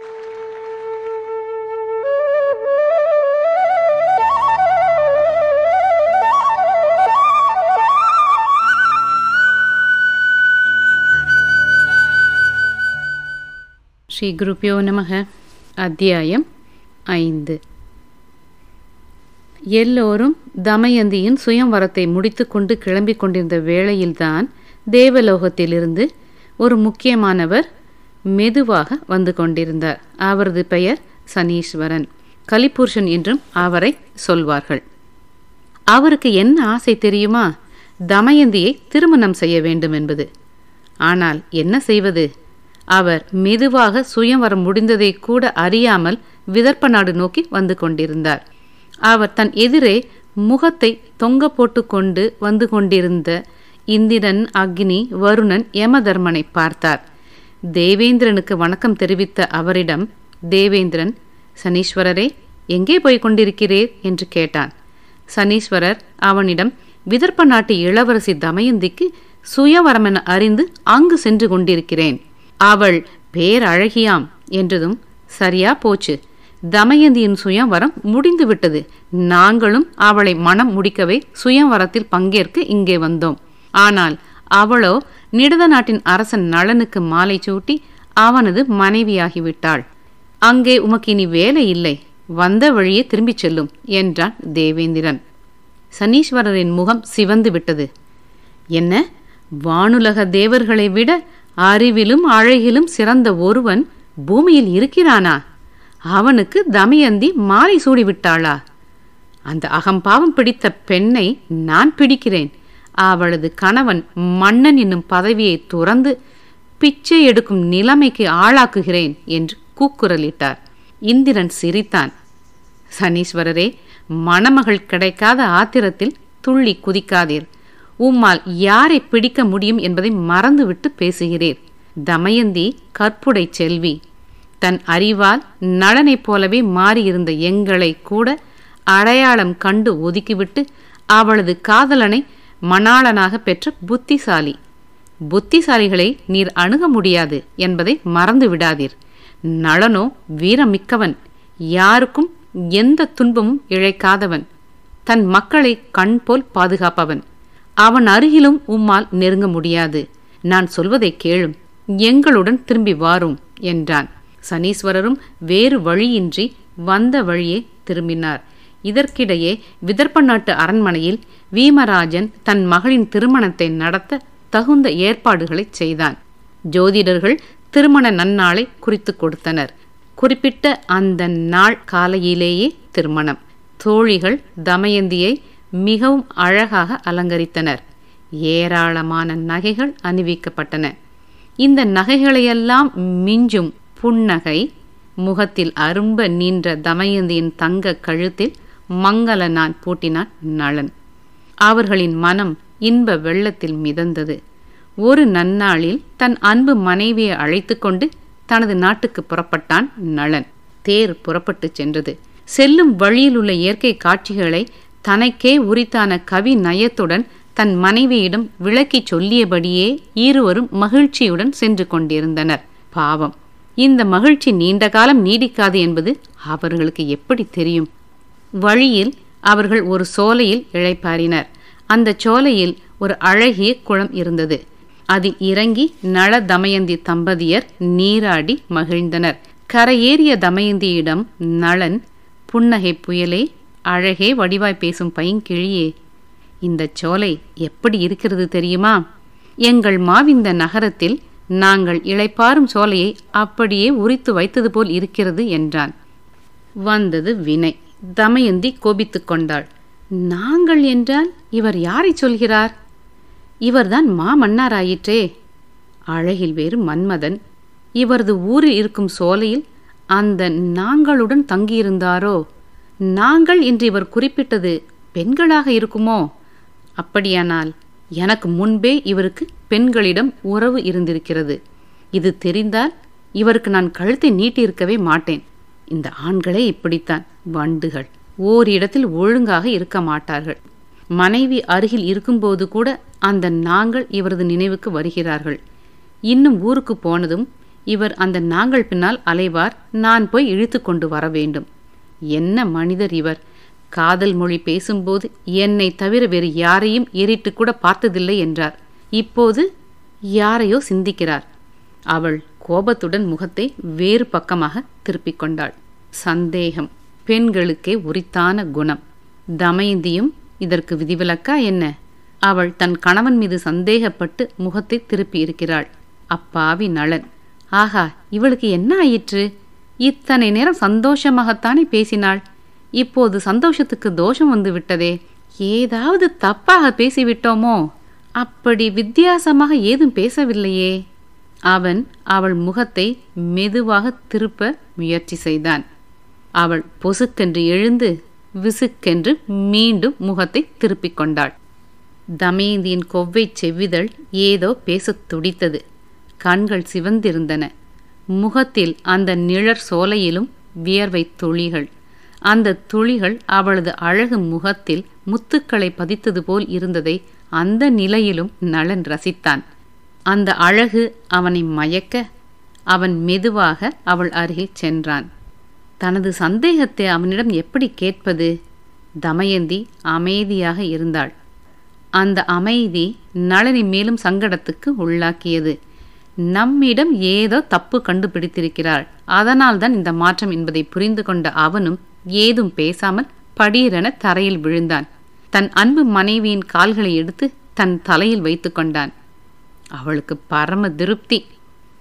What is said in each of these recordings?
ஸ்ரீ குருப்பியோ நமக அத்தியாயம் ஐந்து. எல்லோரும் தமயந்தியின் சுயம்வரத்தை முடித்துக்கொண்டு கிளம்பிக் கொண்டிருந்த வேளையில்தான் தேவலோகத்திலிருந்து ஒரு முக்கியமானவர் மெதுவாக வந்து கொண்டிருந்தார் அவரது பெயர் சனீஸ்வரன். கலிபுருஷன் என்றும் அவரை சொல்வார்கள். அவருக்கு என்ன ஆசை தெரியுமா? தமயந்தியை திருமணம் செய்ய வேண்டும் என்பது. ஆனால் என்ன செய்வது? அவர் மெதுவாக சுயம்வரம் முடிந்ததை கூட அறியாமல் விதர்ப்ப நாடு நோக்கி வந்து கொண்டிருந்தார். அவர் தன் எதிரே முகத்தை தொங்க போட்டு கொண்டு வந்து கொண்டிருந்த இந்திரன் அக்னி வருணன் யமதர்மனை பார்த்தார். தேவேந்திரனுக்கு வணக்கம் தெரிவித்த அவரிடம் தேவேந்திரன் சனீஸ்வரரே எங்கே போய் கொண்டிருக்கிறீர்? என்று கேட்டான். சனீஸ்வரர் அவனிடம் விதர்ப்ப நாட்டு இளவரசி தமயந்திக்கு சுயவரமென அறிந்து அங்கு சென்று கொண்டிருக்கிறேன். அவள் பேரழகியாம் என்றதும் சரியா போச்சு. தமயந்தியின் சுயவரம் முடிந்து விட்டது. நாங்களும் அவளை மனம் முடிக்கவே சுயவரத்தில் பங்கேற்க இங்கே வந்தோம். ஆனால் அவளோ நிடுத நாட்டின் அரசன் நளனுக்கு மாலை சூட்டி அவனது மனைவியாகிவிட்டாள். அங்கே உமக்கு இனி வேலை இல்லை வந்த வழியே திரும்பிச் செல்லும் என்றான் தேவேந்திரன். சனீஸ்வரரின் முகம் சிவந்து விட்டது. என்ன? வானுலக தேவர்களை விட அறிவிலும் அழகிலும் சிறந்த ஒருவன் பூமியில் இருக்கிறானா? அவனுக்கு தமயந்தி மாலை சூடிவிட்டாளா? அந்த அகம்பாவம் பிடித்த பெண்ணை நான் பிடிக்கிறேன். அவளது கணவன் மன்னன் என்னும் பதவியை துறந்து பிச்சை எடுக்கும் நிலைமைக்கு ஆளாக்குகிறேன் என்று கூக்குரலிட்டார். இந்திரன் சிரித்தான். சனீஸ்வரரே மணமகள் கிடைக்காத ஆத்திரத்தில் துள்ளி குதிக்காதீர். உம்மால் யாரை பிடிக்க முடியும் என்பதை மறந்துவிட்டு பேசுகிறீர். தமயந்தி கற்புடை செல்வி தன் அறிவால் நலனைப் போலவே மாறியிருந்த எங்களை கூட அடையாளம் கண்டு ஒதுக்கிவிட்டு அவளது காதலனை மணாளனாக பெற்ற புத்திசாலி. புத்திசாலிகளை நீர் அணுக முடியாது என்பதை மறந்து விடாதீர். நளனோ வீரமிக்கவன். யாருக்கும் எந்த துன்பமும் இழைக்காதவன். தன் மக்களை கண் போல் பாதுகாப்பவன். அவன் அருகிலும் உம்மால் நெருங்க முடியாது. நான் சொல்வதை கேளும். எங்களுடன் திரும்பி வாரும் என்றான். சனீஸ்வரரும் வேறு வழியின்றி வந்த வழியே திரும்பினார். இதற்கிடையே விதர்ப்ப நாட்டு அரண்மனையில் வீமராஜன் தன் மகளின் திருமணத்தை நடத்த தகுந்த ஏற்பாடுகளை செய்தான். ஜோதிடர்கள் திருமண நன்னாளை குறித்து கொடுத்தனர். குறிப்பிட்ட அந்த நாள் காலையிலேயே திருமணம். தோழிகள் தமயந்தியை மிகவும் அழகாக அலங்கரித்தனர். ஏராளமான நகைகள் அணிவிக்கப்பட்டன. இந்த நகைகளையெல்லாம் மிஞ்சும் புன்னகை முகத்தில் அரும்ப நின்ற தமயந்தியின் தங்க கழுத்தில் மங்கள நான் பூட்டினான் நளன். அவர்களின் மனம் இன்ப வெள்ளத்தில் மிதந்தது. ஒரு நன்னாளில் தன் அன்பு மனைவியை அழைத்து கொண்டு தனது நாட்டுக்கு புறப்பட்டான் நளன். தேர் புறப்பட்டு சென்றது. செல்லும் வழியில் உள்ள இயற்கை காட்சிகளை தனக்கே உரித்தான கவி நயத்துடன் தன் மனைவியிடம் விளக்கிச் சொல்லியபடியே இருவரும் மகிழ்ச்சியுடன் சென்று கொண்டிருந்தனர். பாவம். இந்த மகிழ்ச்சி நீண்ட காலம் நீடிக்காது என்பது அவர்களுக்கு எப்படி தெரியும்? வழியில் அவர்கள் ஒரு சோலையில் இழைப்பாரினர். அந்த சோலையில் ஒரு அழகிய குளம் இருந்தது. அதில் இறங்கி நள தமயந்தி தம்பதியர் நீராடி மகிழ்ந்தனர். கரையேறிய தமயந்தியிடம் நளன் புன்னகை புயலே அழகே வடிவாய் பேசும் பைங்கிழியே இந்த சோலை எப்படி இருக்கிறது தெரியுமா? எங்கள் மாவிந்த நகரத்தில் நாங்கள் இளைப்பாறும் சோலையை அப்படியே உரித்து வைத்தது போல் இருக்கிறது என்றான். வந்தது வினை. தமயந்தி கோபித்துக் கொண்டாள். நாங்கள் என்றால் இவர் யாரை சொல்கிறார்? இவர்தான் மாமன்னாராயிற்றே அழகில் வேறு மன்மதன். இவரது ஊரில் இருக்கும் சோலையில் அந்த நாங்களுடன் தங்கியிருந்தாரோ? நாங்கள் என்று இவர் குறிப்பிட்டது பெண்களாக இருக்குமோ? அப்படியானால் எனக்கு முன்பே இவருக்கு பெண்களிடம் உறவு இருந்திருக்கிறது. இது தெரிந்தால் இவருக்கு நான் கழுத்தை நீட்டியிருக்கவே மாட்டேன். இந்த ஆண்களே இப்படித்தான். வண்டுகள் ஓரிடத்தில் ஒழுங்காக இருக்க மாட்டார்கள். மனைவி அருகில் இருக்கும்போது கூட அந்த நாங்கள் இவரது நினைவுக்கு வருகிறார்கள். இன்னும் ஊருக்கு போனதும் இவர் அந்த நாங்கள் பின்னால் அலைவார் நான் போய் இழுத்து கொண்டு வர வேண்டும். என்ன மனிதர் இவர்? காதல் மொழி பேசும்போது என்னை தவிர வேறு யாரையும் ஏறிட்டு கூட பார்த்ததில்லை என்றார். இப்போது யாரையோ சிந்திக்கிறார். அவள் கோபத்துடன் முகத்தை வேறு பக்கமாக திருப்பிக் கொண்டாள். சந்தேகம். பெண்களுக்கே உரித்தான குணம். தமயந்தியும் இதற்கு விதிவிலக்கா என்ன? அவள் தன் கணவன் மீது சந்தேகப்பட்டு முகத்தை திருப்பி இருக்கிறாள். அப்பாவி நளன் ஆகா இவளுக்கு என்ன ஆயிற்று? இத்தனை நேரம் சந்தோஷமாகத்தானே பேசினாள். இப்போது சந்தோஷத்துக்கு தோஷம் வந்து விட்டதே ஏதாவது தப்பாக பேசிவிட்டோமோ? அப்படி வித்தியாசமாக ஏதும் பேசவில்லையே. அவன் அவள் முகத்தை மெதுவாக திருப்ப முயற்சி செய்தான். அவள் பொசுக்கென்று எழுந்து விசுக்கென்று மீண்டும் முகத்தை திருப்பிக் கொண்டாள். தமயந்தியின் கொவ்வை செவ்விதழ் ஏதோ பேசத் துடித்தது. கண்கள் சிவந்திருந்தன. முகத்தில் அந்த நிழற் சோலையிலும் வியர்வை துளிகள். அந்த துளிகள் அவளது அழகு முகத்தில் முத்துக்களை பதித்தது போல் இருந்ததை அந்த நிலையிலும் நலன் ரசித்தான். அந்த அழகு அவனை மயக்க அவன் மெதுவாக அவள் அருகில் சென்றான். தனது சந்தேகத்தை அவனிடம் எப்படி கேட்பது? தமயந்தி அமைதியாக இருந்தாள். அந்த அமைதி நளனி மேலும் சங்கடத்துக்கு உள்ளாக்கியது. நம்மிடம் ஏதோ தப்பு கண்டுபிடித்திருக்கிறாள். அதனால்தான் இந்த மாற்றம் என்பதை புரிந்து கொண்ட அவனும் ஏதும் பேசாமல் படீரென தரையில் விழுந்தான். தன் அன்பு மனைவியின் கால்களை எடுத்து தன் தலையில் வைத்து கொண்டான். அவளுக்கு பரம திருப்தி.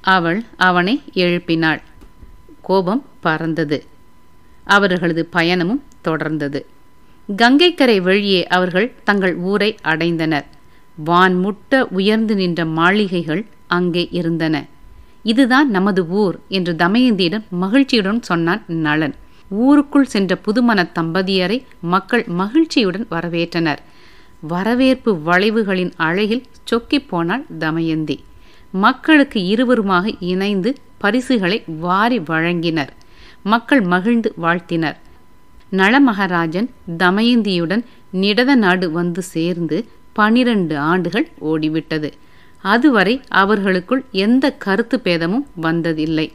அவள் அவனை எழுப்பினாள். கோபம் பறந்தது. அவர்களது பயணமும் தொடர்ந்தது. கங்கைக்கரை வழியே அவர்கள் தங்கள் ஊரை அடைந்தனர். வான் முட்ட உயர்ந்து நின்ற மாளிகைகள் அங்கே இருந்தன. இதுதான் நமது ஊர் என்று தமயந்தியிடம் மகிழ்ச்சியுடன் சொன்னான் நளன். ஊருக்குள் சென்ற புதுமண தம்பதியரை மக்கள் மகிழ்ச்சியுடன் வரவேற்றனர். வரவேற்பு வளைவுகளின் அழகில் சொக்கிப் போனாள் தமயந்தி. மக்களுக்கு இருவருமாக இணைந்து பரிசுகளை வாரி வழங்கினர். மக்கள் மகிழ்ந்து வாழ்த்தினர். நளமகராஜன் தமயந்தியுடன் நிடத நாடு வந்து சேர்ந்து பனிரண்டு ஆண்டுகள் ஓடிவிட்டது. அதுவரை அவர்களுக்குள் எந்த கருத்து பேதமும் வந்ததில்லை.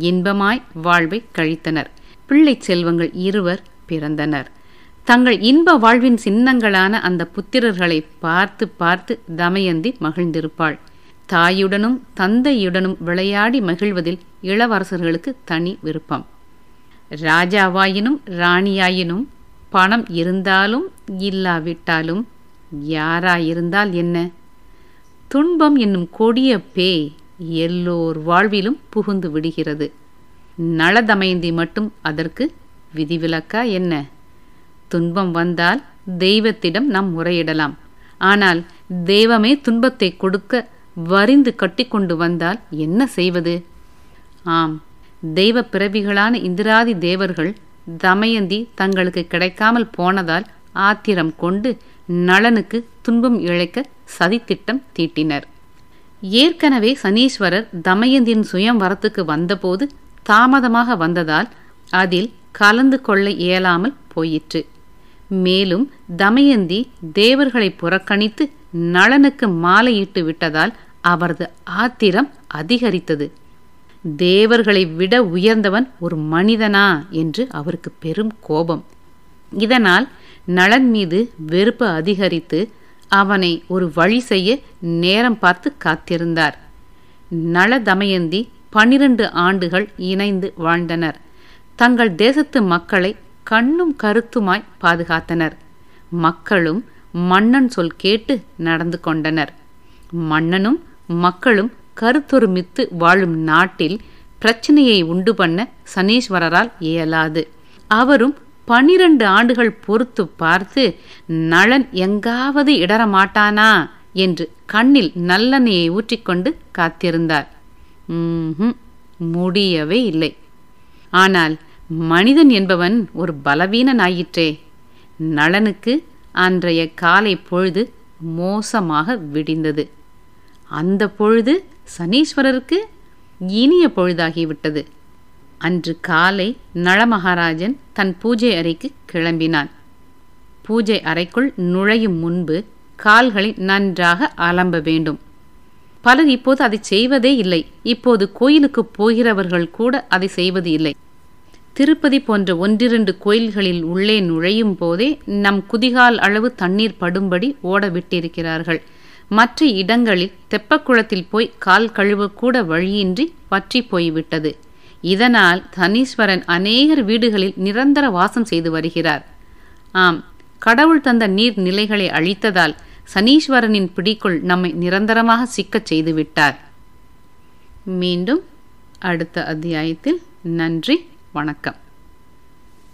இன்பமாய் வாழ்வை கழித்தனர். பிள்ளை செல்வங்கள் இருவர் பிறந்தனர். தங்கள் இன்ப வாழ்வின் சின்னங்களான அந்த புத்திரர்களை பார்த்து பார்த்து தமயந்தி மகிழ்ந்திருப்பாள். தாயுடனும் தந்தையுடனும் விளையாடி மகிழ்வதில் இளவரசர்களுக்கு தனி விருப்பம். ராஜாவாயினும் ராணியாயினும் பணம் இருந்தாலும் இல்லாவிட்டாலும் யாராயிருந்தால் என்ன? துன்பம் என்னும் கொடிய பேய் எல்லோர் வாழ்விலும் புகுந்து விடுகிறது. நளதமயந்தி மட்டும் அதற்கு விதிவிலக்கா என்ன? துன்பம் வந்தால் தெய்வத்திடம் நாம் முறையிடலாம். ஆனால் தெய்வமே துன்பத்தை கொடுக்க வரிந்து கட்டிக்கொண்டு வந்தால் என்ன செய்வது? ஆம் தெய்வ பிறவிகளான இந்திராதி தேவர்கள் தமயந்தி தங்களுக்கு கிடைக்காமல் போனதால் ஆத்திரம் கொண்டு நலனுக்கு துன்பம் இழைக்க சதித்திட்டம் தீட்டினர். ஏற்கனவே சனீஸ்வரர் தமயந்தியின் சுயம் வரத்துக்கு வந்தபோது தாமதமாக வந்ததால் அதில் கலந்து கொள்ள இயலாமல் போயிற்று. மேலும் தமயந்தி தேவர்களை புறக்கணித்து நளனுக்கு மாலையிட்டு விட்டதால் அவரது ஆத்திரம் அதிகரித்தது. தேவர்களை விட உயர்ந்தவன் ஒரு மனிதனா என்று அவருக்கு பெரும் கோபம். இதனால் நளன் மீது வெறுப்பு அதிகரித்து அவனை ஒரு வழி செய்ய நேரம் பார்த்து காத்திருந்தார். நள தமயந்தி பனிரெண்டு ஆண்டுகள் இணைந்து வாழ்ந்தனர். தங்கள் தேசத்து மக்களை கண்ணும் கருத்துமாய் பாதுகாத்தனர். மக்களும் மன்னன் சொல் கேட்டு நடந்து கொண்டனர். மன்னனும் மக்களும் கருத்தொருமித்து வாழும் நாட்டில் பிரச்சனையை உண்டு பண்ண சனீஸ்வரரால் இயலாது. அவரும் பனிரண்டு ஆண்டுகள் பொறுத்து பார்த்து நளன் எங்காவது இடரமாட்டானா என்று கண்ணில் நல்லெண்ணெயை ஊற்றிக்கொண்டு காத்திருந்தார். முடியவே இல்லை. ஆனால் மனிதன் என்பவன் ஒரு பலவீனனாயிற்றே. நளனுக்கு அன்றைய காலை பொழுது மோசமாக விடிந்தது. அந்த பொழுது சனீஸ்வரருக்கு இனிய பொழுதாகிவிட்டது. அன்று காலை நளமகாராஜன் தன் பூஜை அறைக்கு கிளம்பினான். பூஜை அறைக்குள் நுழையும் முன்பு கால்களை நன்றாக அலம்ப வேண்டும். பலர் இப்போது அதை செய்வதே இல்லை. இப்போது கோயிலுக்கு போகிறவர்கள் கூட அதை செய்வது இல்லை. திருப்பதி போன்ற ஒன்றிரண்டு கோயில்களில் உள்ளே நுழையும் போதே நம் குதிகால் அளவு தண்ணீர் படும்படி ஓட விட்டிருக்கிறார்கள் மற்ற இடங்களில் தெப்பக்குளத்தில் போய் கால் கழுவக்கூட வழியின்றி வற்றி போய்விட்டது. இதனால் தனீஸ்வரன் அநேகர் வீடுகளில் நிரந்தர வாசம் செய்து வருகிறார். ஆம் கடவுள் தந்த நீர் நிலைகளை அழித்ததால் சனீஸ்வரனின் பிடிக்குள் நம்மை நிரந்தரமாக சிக்கச் செய்துவிட்டார். மீண்டும் அடுத்த அத்தியாயத்தில் நன்றி. வணக்கம்.